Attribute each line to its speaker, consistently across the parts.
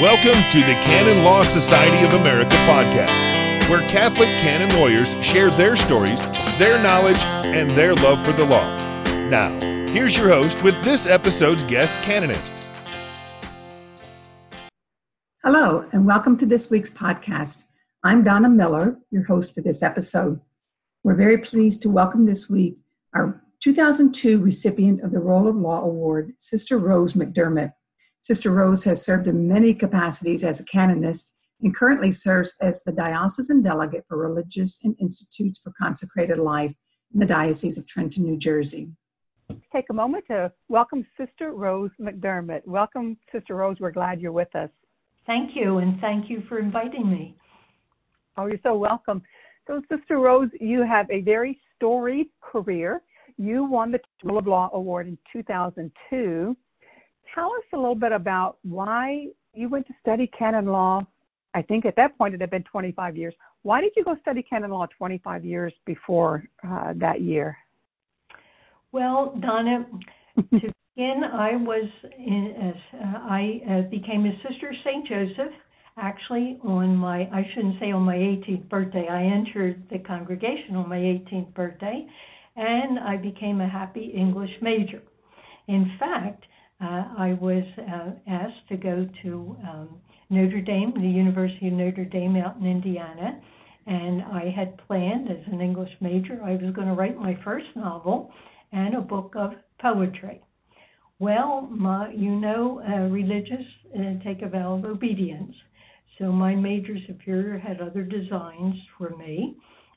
Speaker 1: Welcome to the Canon Law Society of America podcast, where Catholic canon lawyers share their stories, their knowledge, and their love for the law. Now, here's your host with this episode's guest canonist.
Speaker 2: Hello, and welcome to this week's podcast. I'm Donna Miller, your host for this episode. We're very pleased to welcome this week our 2002 recipient of the Role of Law Award, Sister Rose McDermott. Sister Rose has served in many capacities as a canonist and currently serves as the diocesan delegate for religious and institutes for consecrated life in the Diocese of Trenton, New Jersey.
Speaker 3: Take a moment to welcome Sister Rose McDermott. Welcome, Sister Rose. We're glad you're with us.
Speaker 4: Thank you, and thank you for inviting me.
Speaker 3: Oh, you're so welcome. So, Sister Rose, you have a very storied career. You won the Role of Law Award in 2002. Tell us a little bit about why you went to study canon law. I think at that point it had been 25 years. Why did you go study canon law 25 years before uh, that year?
Speaker 4: Well, Donna, to begin, I was in, uh, I uh, became a sister Saint Joseph. Actually, on my I shouldn't say on my 18th birthday. I entered the congregation on my 18th birthday, and I became a happy English major. In fact, I was uh, asked to go to um, Notre Dame, the University of Notre Dame out in Indiana, and I had planned as an English major, I was going to write my first novel and a book of poetry. Well, my, you know, uh, religious uh, take a vow of obedience. So my major superior had other designs for me,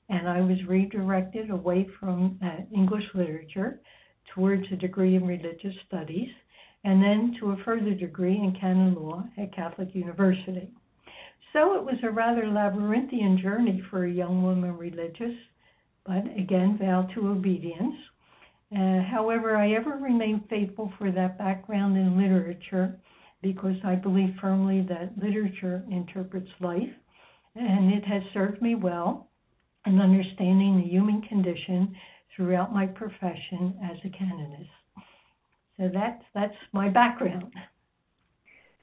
Speaker 4: and I was redirected away from uh, English literature towards a degree in religious studies, and then to a further degree in canon law at Catholic University. So it was a rather labyrinthian journey for a young woman religious, but again, vowed to obedience. Uh, however, I ever remained faithful for that background in literature because I believe firmly that literature interprets life, and it has served me well in understanding the human condition throughout my profession as a canonist. So that's that's my background.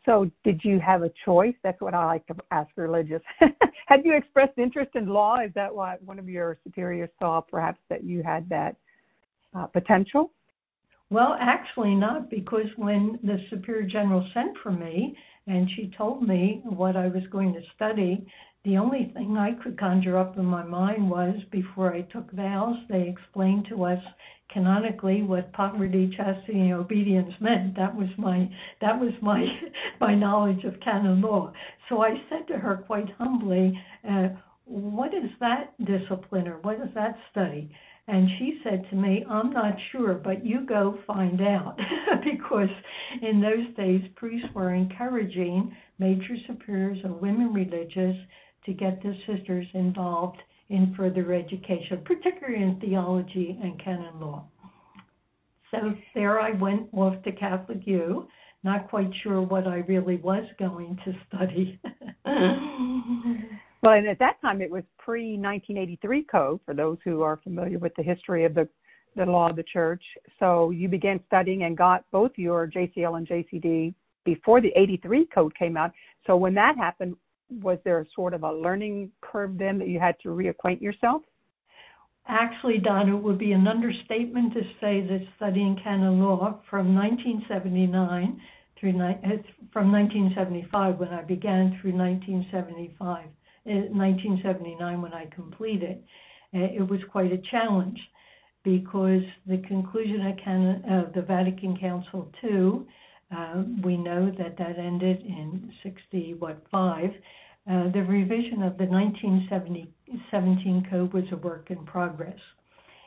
Speaker 3: So, did you have a choice? That's what I like to ask religious. had you expressed interest in law? Is that why one of your superiors saw perhaps that you had that uh, potential?
Speaker 4: Well, actually, not because when the Superior General sent for me and she told me what I was going to study, the only thing I could conjure up in my mind was before I took vows, they explained to us canonically what poverty, chastity, and obedience meant. That was my that was my my knowledge of canon law. So I said to her quite humbly, uh, "What is that discipline or what is that study?" And she said to me, I'm not sure, but you go find out. because in those days, priests were encouraging major superiors of women religious to get the sisters involved in further education, particularly in theology and canon law. So there I went off to Catholic U, not quite sure what I really was going to study.
Speaker 3: Well, and at that time it was pre 1983 code for those who are familiar with the history of the the law of the church. So you began studying and got both your JCL and JCD before the 83 code came out. So when that happened, was there sort of a learning curve then that you had to reacquaint yourself?
Speaker 4: Actually, Donna, it would be an understatement to say that studying canon law from 1979 through from 1975 when I began through 1975 1979 when I completed. Uh, it was quite a challenge because the conclusion of Can- uh, the Vatican Council II, uh, we know that that ended in 60 what five. Uh, the revision of the 1917 code was a work in progress.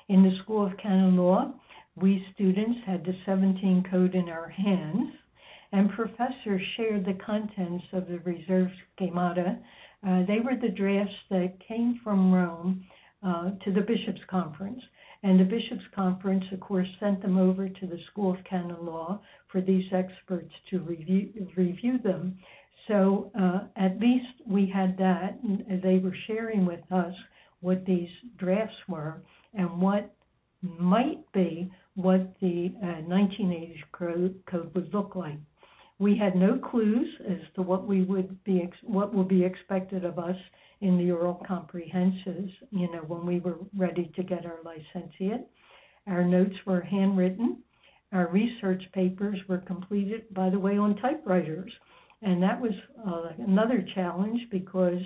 Speaker 4: In the School of Canon Law, we students had the 17 code in our hands, and professors shared the contents of the reserved schemata uh, they were the drafts that came from Rome uh, to the Bishops' Conference. And the Bishops' Conference, of course, sent them over to the School of Canon Law for these experts to review, review them. So uh, at least we had that. They were sharing with us what these drafts were and what might be what the uh, 1980s code would look like. We had no clues as to what we would be what would be expected of us in the oral comprehensives. You know, when we were ready to get our licentiate, our notes were handwritten. Our research papers were completed, by the way, on typewriters, and that was uh, another challenge because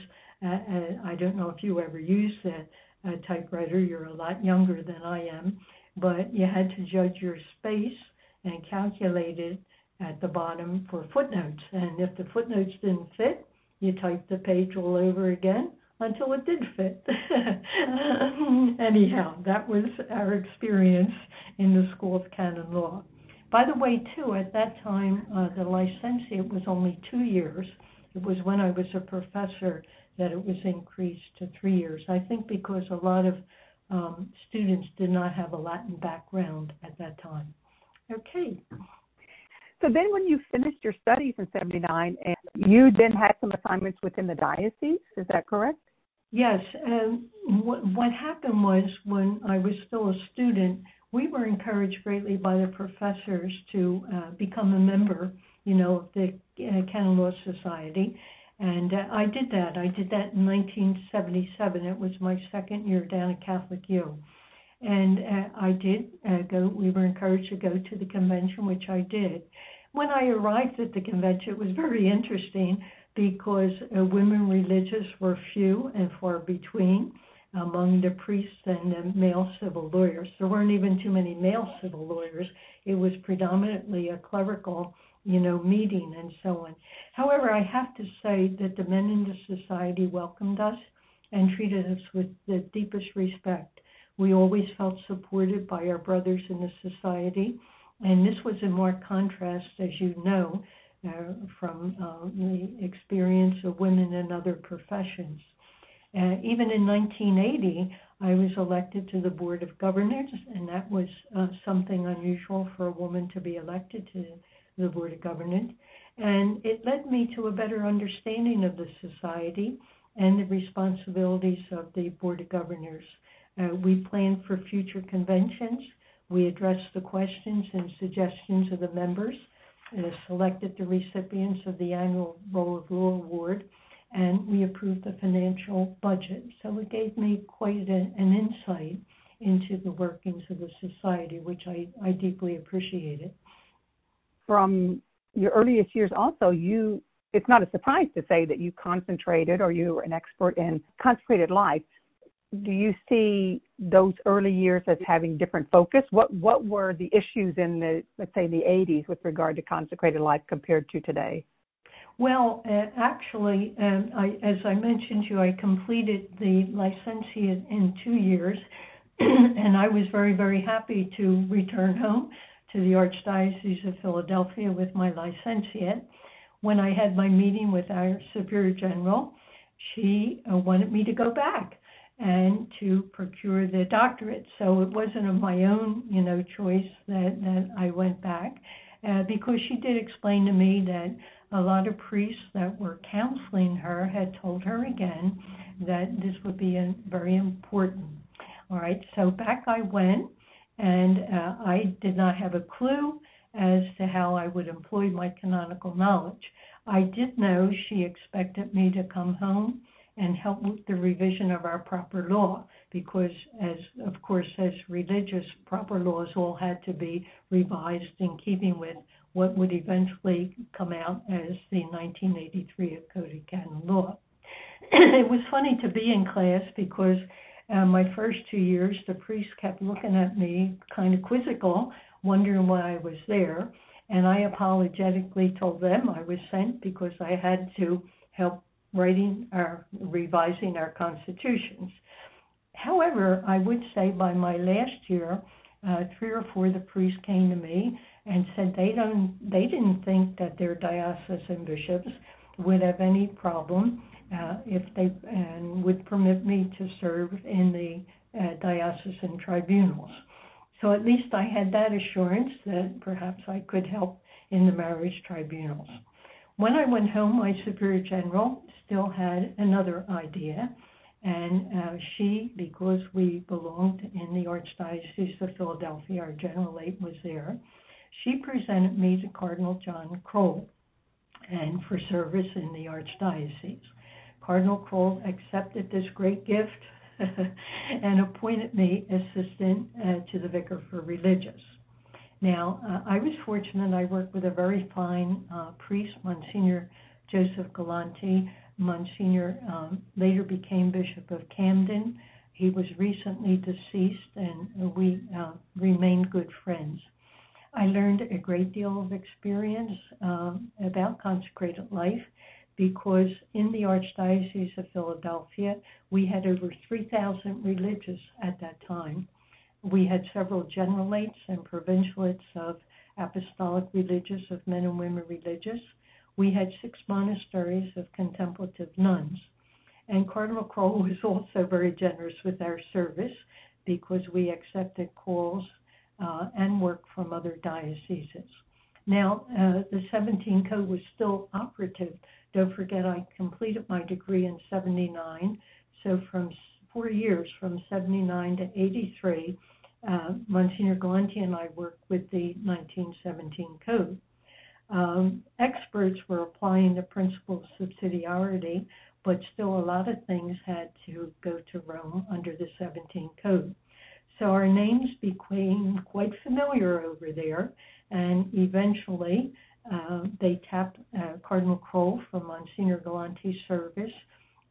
Speaker 4: uh, uh, I don't know if you ever used a typewriter. You're a lot younger than I am, but you had to judge your space and calculate it at the bottom for footnotes. And if the footnotes didn't fit, you typed the page all over again until it did fit. Anyhow, that was our experience in the School of Canon Law. By the way, too, at that time, uh, the licentiate was only two years. It was when I was a professor that it was increased to three years. I think because a lot of um, students did not have a Latin background at that time. Okay.
Speaker 3: So then, when you finished your studies in '79, and you then had some assignments within the diocese, is that correct?
Speaker 4: Yes. Um, what, what happened was when I was still a student, we were encouraged greatly by the professors to uh, become a member, you know, of the uh, Canon Law Society. And uh, I did that. I did that in 1977. It was my second year down at Catholic U. And uh, I did uh, go, we were encouraged to go to the convention, which I did. When I arrived at the convention, it was very interesting because uh, women religious were few and far between among the priests and the male civil lawyers. There weren't even too many male civil lawyers. It was predominantly a clerical, you know, meeting and so on. However, I have to say that the men in the society welcomed us and treated us with the deepest respect. We always felt supported by our brothers in the society, and this was in marked contrast, as you know, uh, from uh, the experience of women in other professions. Uh, even in 1980, I was elected to the Board of Governors, and that was uh, something unusual for a woman to be elected to the Board of Governors. And it led me to a better understanding of the society and the responsibilities of the Board of Governors. Uh, we planned for future conventions. We addressed the questions and suggestions of the members, uh, selected the recipients of the annual Role of Law Award, and we approved the financial budget. So it gave me quite a, an insight into the workings of the society, which I, I deeply appreciated.
Speaker 3: From your earliest years, also, you it's not a surprise to say that you concentrated or you were an expert in consecrated life. Do you see those early years as having different focus? What what were the issues in the let's say the 80s with regard to consecrated life compared to today?
Speaker 4: Well, uh, actually, um, I, as I mentioned to you, I completed the licentiate in two years, and I was very, very happy to return home to the Archdiocese of Philadelphia with my licentiate. When I had my meeting with our Superior General, she uh, wanted me to go back and to procure the doctorate. So it wasn't of my own, you know, choice that that I went back, uh, because she did explain to me that a lot of priests that were counseling her had told her again that this would be a, very important. All right, so back I went, and uh, I did not have a clue as to how I would employ my canonical knowledge. I did know she expected me to come home and help with the revision of our proper law because as of course as religious proper laws all had to be revised in keeping with what would eventually come out as the 1983 Code of Canon Law. it was funny to be in class because uh, my first two years, the priests kept looking at me kind of quizzical, wondering why I was there. And I apologetically told them I was sent because I had to help writing or revising our constitutions. However, I would say by my last year, uh, three or four of the priests came to me and said they don't they didn't think that their diocesan bishops would have any problem uh, if they and would permit me to serve in the uh, diocesan tribunals. So at least I had that assurance that perhaps I could help in the marriage tribunals. When I went home, my superior general still had another idea, and uh, she, because we belonged in the Archdiocese of Philadelphia, our generalate was there she presented me to Cardinal John Krol. and for service in the Archdiocese. Cardinal Krol accepted this great gift and appointed me assistant uh, to the vicar for religious. Now, uh, I was fortunate, I worked with a very fine uh, priest, Monsignor Joseph Galante. Monsignor um, later became Bishop of Camden. He was recently deceased, and we uh, remained good friends. I learned a great deal of experience uh, about consecrated life because in the Archdiocese of Philadelphia, we had over 3,000 religious at that time. We had several generalates and provincialates of apostolic religious, of men and women religious. We had six monasteries of contemplative nuns. And Cardinal Krol was also very generous with our service because we accepted calls uh, and work from other dioceses. Now, uh, the 17 code was still operative. Don't forget, I completed my degree in 79. So, from four years, from 79 to 83, uh, Monsignor Galante and I worked with the 1917 code. Um, experts were applying the principle of subsidiarity, but still a lot of things had to go to Rome under the 17 code. So our names became quite familiar over there, and eventually uh, they tapped uh, Cardinal Krol from Monsignor Galante's service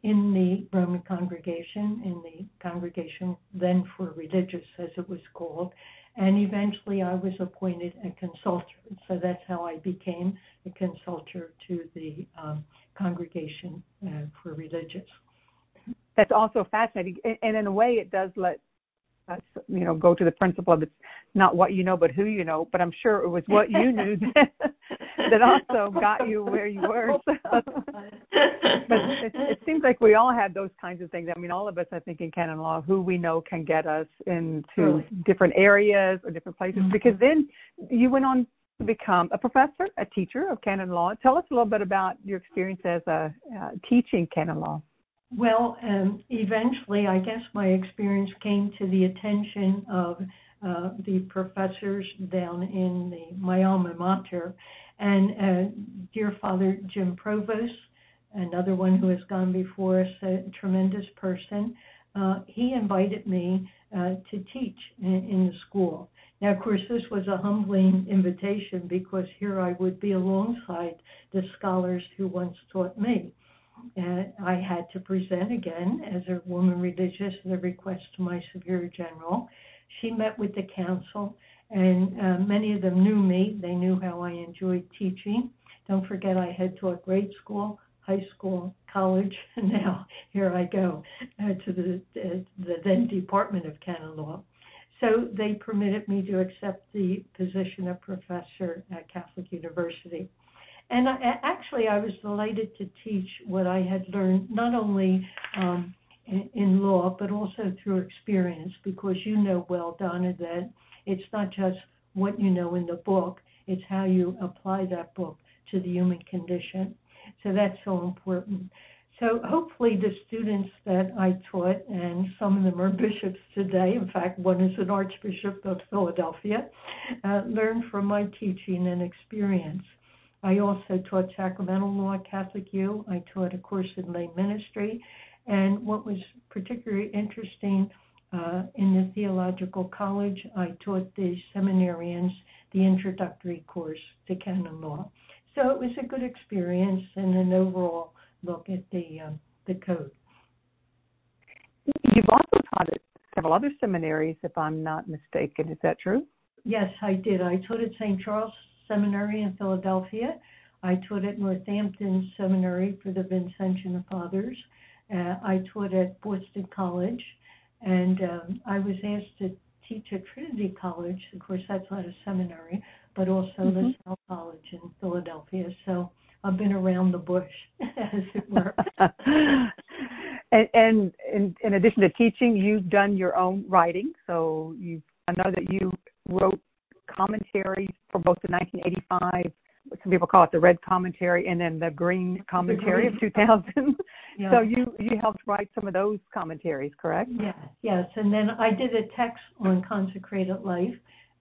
Speaker 4: in the Roman congregation, in the congregation then for religious, as it was called, and eventually I was appointed a consultor. So that's how I became a consultor to the um, congregation uh, for religious.
Speaker 3: That's also fascinating, and in a way, it does let uh, you know go to the principle of it's not what you know but who you know but i'm sure it was what you knew that, that also got you where you were so, but it, it seems like we all have those kinds of things i mean all of us i think in canon law who we know can get us into
Speaker 4: Really?
Speaker 3: different areas or different places
Speaker 4: Mhm.
Speaker 3: because then you went on to become a professor a teacher of canon law tell us a little bit about your experience as a uh, teaching canon law
Speaker 4: Well, um, eventually, I guess my experience came to the attention of uh, the professors down in the my alma mater, and uh, dear Father Jim Provost, another one who has gone before us, a tremendous person. Uh, he invited me uh, to teach in, in the school. Now, of course, this was a humbling invitation because here I would be alongside the scholars who once taught me. Uh, I had to present again as a woman religious the request to my Superior General. She met with the council, and uh, many of them knew me. They knew how I enjoyed teaching. Don't forget, I had taught grade school, high school, college, and now here I go uh, to the, uh, the then Department of Canon Law. So they permitted me to accept the position of professor at Catholic University. And I, actually, I was delighted to teach what I had learned, not only um, in, in law, but also through experience, because you know well, Donna, that it's not just what you know in the book, it's how you apply that book to the human condition. So that's so important. So hopefully the students that I taught, and some of them are bishops today, in fact, one is an archbishop of Philadelphia, uh, learn from my teaching and experience. I also taught sacramental law at Catholic U. I taught a course in lay ministry. And what was particularly interesting uh, in the theological college, I taught the seminarians the introductory course to canon law. So it was a good experience and an overall look at the um, the code.
Speaker 3: You've also taught at several other seminaries, if I'm not mistaken. Is that true?
Speaker 4: Yes, I did. I taught at St. Charles Seminary in Philadelphia. I taught at Northampton Seminary for the Vincentian Fathers. Uh, I taught at Boston College, and um, I was asked to teach at Trinity College. Of course, that's not a seminary, but also
Speaker 3: Mhm.
Speaker 4: LaSalle College in Philadelphia. So I've been around the bush, as it were.
Speaker 3: and, and in, in addition to teaching, you've done your own writing. So you, I know that you wrote commentaries for both the 1985. Some people call it the red commentary, and then the green commentary of
Speaker 4: green.
Speaker 3: 2000.
Speaker 4: Yeah.
Speaker 3: So you you helped write some of those commentaries, correct?
Speaker 4: Yes, yes. And then I did a text on consecrated life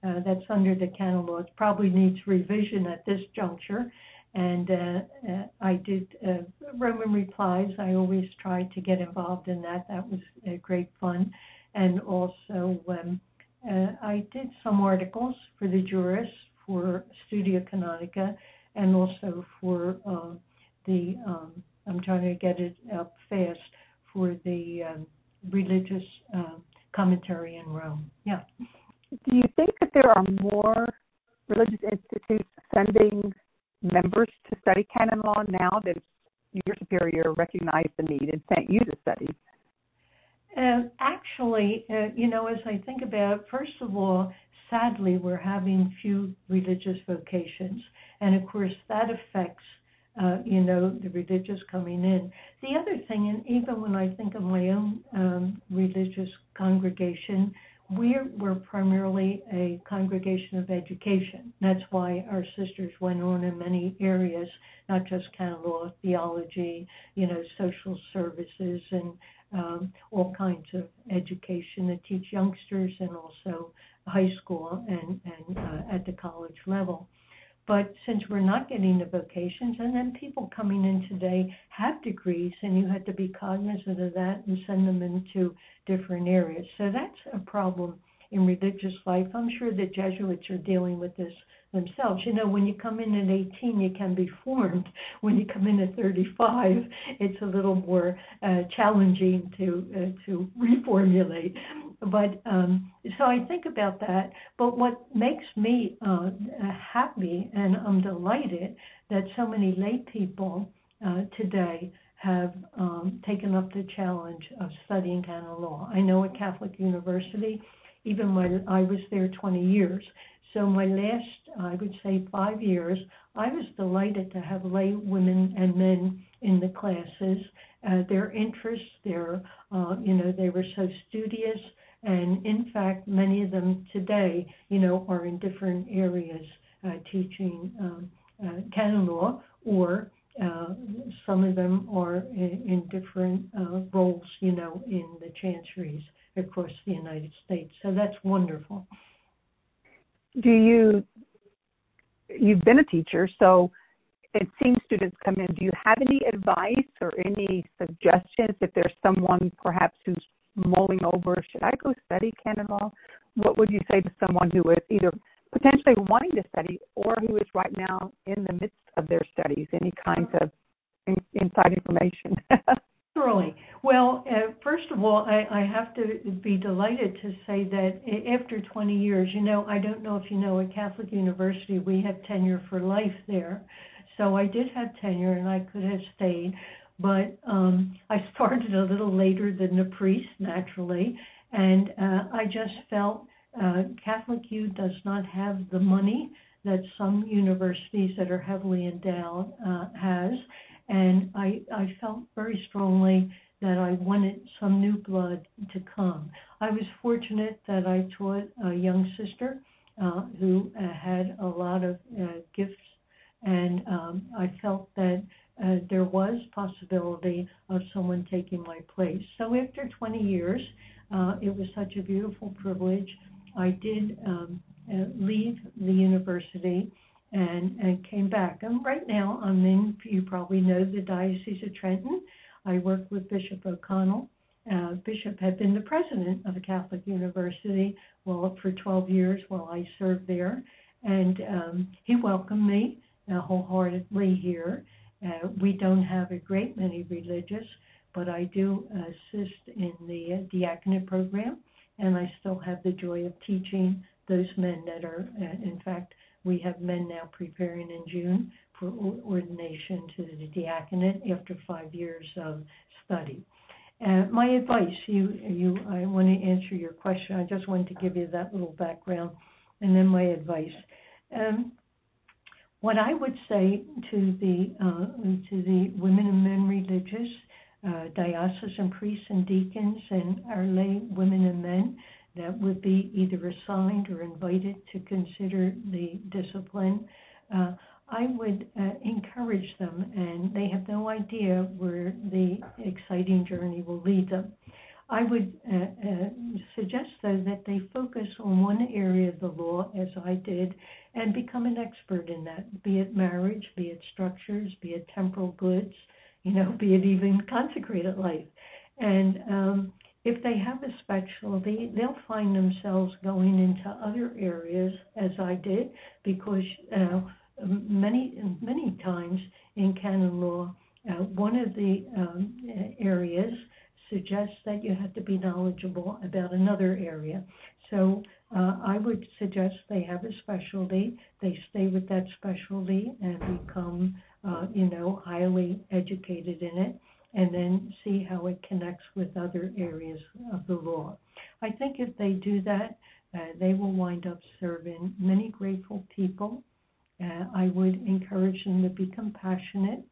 Speaker 4: uh, that's under the canon law. It probably needs revision at this juncture. and uh, uh, I did uh, Roman replies. I always tried to get involved in that. That was uh, great fun, and also um, uh, I did some articles for the Jurist for Studia Canonica, and also for uh, the um, I'm trying to get it up fast for the um, religious commentary in Rome. Yeah.
Speaker 3: Do you think that there are more religious institutes sending members to study canon law now that your superior recognized the need and sent you to study?
Speaker 4: Uh, actually, uh, you know, as I think about, first of all, sadly, we're having few religious vocations, and of course that affects, uh, you know, the religious coming in. The other thing, and even when I think of my own um, religious congregation, we're, we're primarily a congregation of education. That's why our sisters went on in many areas, not just canon law, theology, you know, social services, and um, all kinds of education that teach youngsters and also high school and, and uh, at the college level. But since we're not getting the vocations, and then people coming in today have degrees, and you have to be cognizant of that and send them into different areas. So that's a problem in religious life. I'm sure the Jesuits are dealing with this themselves. You know, when you come in at 18, you can be formed. When you come in at 35, it's a little more uh, challenging to uh, to reformulate. But um, so I think about that. But what makes me uh, happy and I'm delighted that so many lay people uh, today have um, taken up the challenge of studying canon law. I know at Catholic University, even when I was there 20 years, so my last, I would say, five years, I was delighted to have lay women and men in the classes. Uh, their interests, their, uh, you know, they were so studious, and in fact, many of them today, you know, are in different areas uh, teaching um, uh, canon law, or uh, some of them are in, in different uh, roles, you know, in the chanceries across the United States. So that's wonderful.
Speaker 3: Do you you've been a teacher so it seems students come in. Do you have any advice or any suggestions? If there's someone perhaps who's mulling over should i go study canon law? What would you say to someone who is either potentially wanting to study or who is right now in the midst of their studies? Any kinds of in, inside information
Speaker 4: Surely. Well, uh, first of all, I, I have to be delighted to say that after 20 years, you know, I don't know if you know, at Catholic University, we have tenure for life there. So I did have tenure and I could have stayed, but um, I started a little later than the priest, naturally, and uh, I just felt uh, Catholic U does not have the money that some universities that are heavily endowed uh, has and I, I felt very strongly that I wanted some new blood to come. I was fortunate that I taught a young sister uh, who uh, had a lot of uh, gifts, and um, I felt that uh, there was possibility of someone taking my place. So after 20 years, uh, it was such a beautiful privilege. I did um, uh, leave the university and, and came back. And right now, I'm in, you probably know, the Diocese of Trenton. I work with Bishop O'Connell. Uh, Bishop had been the president of a Catholic University well for 12 years while I served there, and um, he welcomed me uh, wholeheartedly here. Uh, we don't have a great many religious, but I do assist in the uh, diaconate program, and I still have the joy of teaching those men that are, uh, in fact, we have men now preparing in June for ordination to the diaconate after five years of study. Uh, my advice, you, you, I want to answer your question. I just wanted to give you that little background, and then my advice. Um, what I would say to the uh, to the women and men religious, uh, diocesan priests and deacons, and our lay women and men, that would be either assigned or invited to consider the discipline, uh, I would uh, encourage them, and they have no idea where the exciting journey will lead them. I would uh, uh, suggest, though, that they focus on one area of the law, as I did, and become an expert in that, be it marriage, be it structures, be it temporal goods, you know, be it even consecrated life. And um, if they have a specialty, they'll find themselves going into other areas, as I did, because uh, many many times in canon law, uh, one of the um, areas suggests that you have to be knowledgeable about another area. So uh, I would suggest they have a specialty, they stay with that specialty and become, uh, you know, highly educated in it, and then see how it connects with other areas of the law. I think if they do that, uh, they will wind up serving many grateful people. Uh, I would encourage them to be compassionate.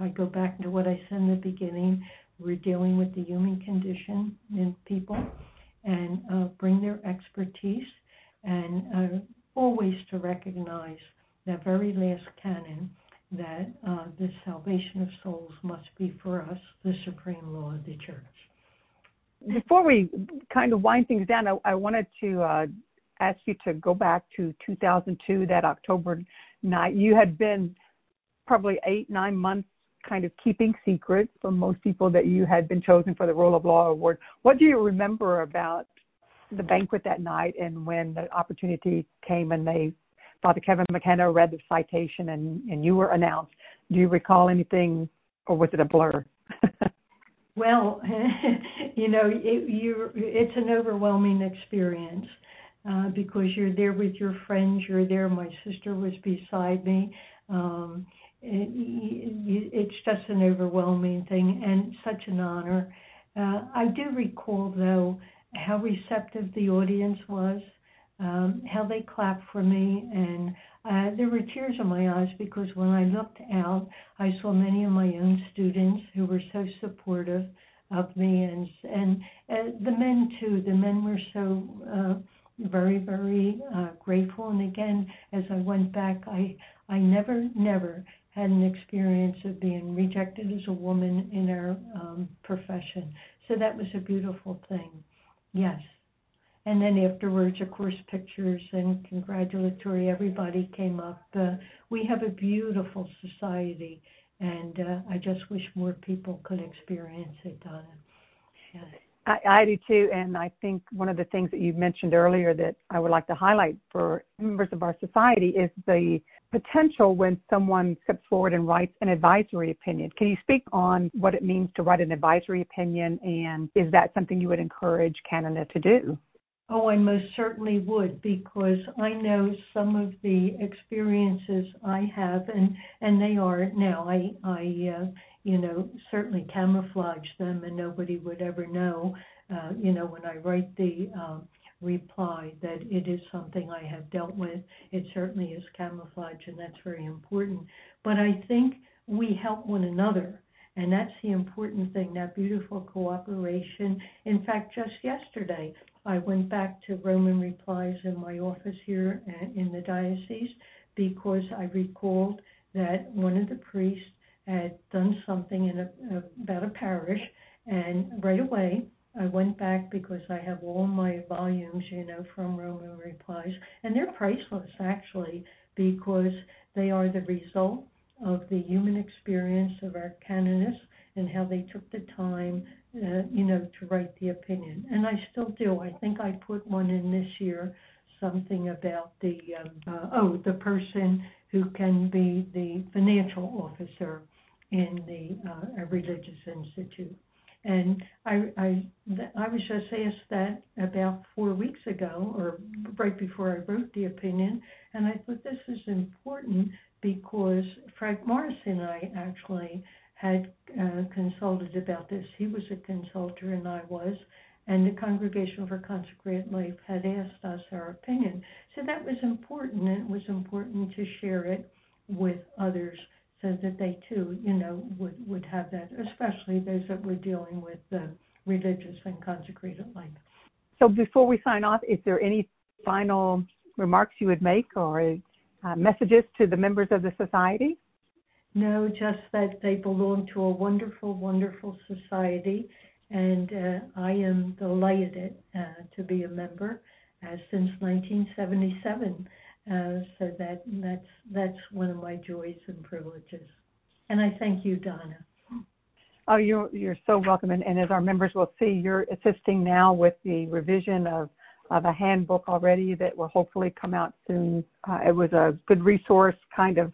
Speaker 4: I go back to what I said in the beginning. We're dealing with the human condition in people and uh, bring their expertise and uh, always to recognize that very last canon that uh, the salvation of souls must be for us the supreme law of the church.
Speaker 3: Before we kind of wind things down, I, I wanted to uh, ask you to go back to 2002, that October night. You had been probably eight, nine months kind of keeping secret from most people that you had been chosen for the Role of Law Award. What do you remember about the banquet that night and when the opportunity came and they Father Kevin McKenna read the citation and, and you were announced? Do you recall anything or was it a blur?
Speaker 4: well, you know, it, you it's an overwhelming experience. Uh, because you're there with your friends, you're there. My sister was beside me. Um, it, it's just an overwhelming thing and such an honor. Uh, I do recall, though, how receptive the audience was, um, how they clapped for me, and uh, there were tears in my eyes because when I looked out, I saw many of my own students who were so supportive of me, and and uh, the men too. The men were so uh, very, very uh, grateful. And again, as I went back, I I never, never had an experience of being rejected as a woman in our um, profession. So that was a beautiful thing. Yes. And then afterwards, of course, pictures and congratulatory. Everybody came up. Uh, we have a beautiful society, and uh, I just wish more people could experience it, Donna.
Speaker 3: Yes. I, I do too, and I think one of the things that you mentioned earlier that I would like to highlight for members of our society is the potential when someone steps forward and writes an advisory opinion. Can you speak on what it means to write an advisory opinion, and is that something you would encourage canonists to do?
Speaker 4: Oh, I most certainly would because I know some of the experiences I have, and and they are now. I I uh, you know, certainly camouflage them and nobody would ever know, uh, you know, when I write the um, reply that it is something I have dealt with. It certainly is camouflage and that's very important. But I think we help one another. And that's the important thing, that beautiful cooperation. In fact, just yesterday, I went back to Roman replies in my office here uh, in the diocese because I recalled that one of the priests had done something in a, about a parish, and right away I went back because I have all my volumes, you know, from Roman Replies, and they're priceless actually because they are the result of the human experience of our canonists and how they took the time, uh, you know, to write the opinion. And I still do. I think I put one in this year, something about the um, uh, oh, the person who can be the financial officer in the uh, religious institute. And I, I, I was just asked that about four weeks ago, or right before I wrote the opinion, and I thought this is important because Frank Morris and I actually had uh, consulted about this. He was a consultant, and I was, and the Congregation for Consecrated Life had asked us our opinion. So that was important, and it was important to share it with others so that they too, you know, would, would have that, especially those that were dealing with the religious and consecrated life.
Speaker 3: So before we sign off, is there any final remarks you would make or uh, messages to the members of the society?
Speaker 4: No, just that they belong to a wonderful, wonderful society and uh, I am delighted uh, to be a member uh, since 1977. Uh, so that that's that's one of my joys and privileges. And I thank you, Donna.
Speaker 3: Oh, you're you're so welcome. And, and as our members will see, you're assisting now with the revision of of a handbook already that will hopefully come out soon. Uh, it was a good resource, kind of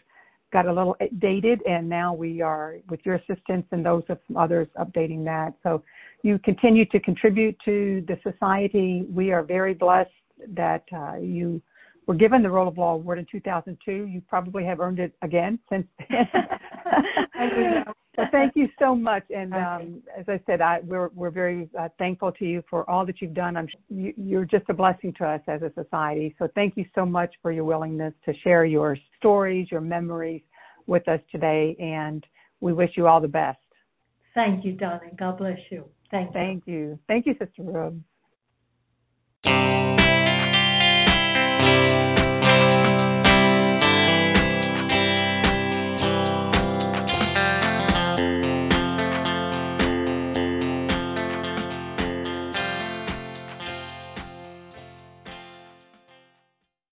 Speaker 3: got a little dated, and now we are, with your assistance and those of others, updating that. So you continue to contribute to the society. We are very blessed that uh, you were given the Role of Law Award in 2002. You probably have earned it again since then. so thank you so much. And um, as I said, I, we're we're very uh, thankful to you for all that you've done. I'm, you, you're just a blessing to us as a society. So thank you so much for your willingness to share your stories, your memories with us today. And we wish you all the best.
Speaker 4: Thank you, Donna. God bless you. Thank you.
Speaker 3: Thank you. Thank you, Sister Rose.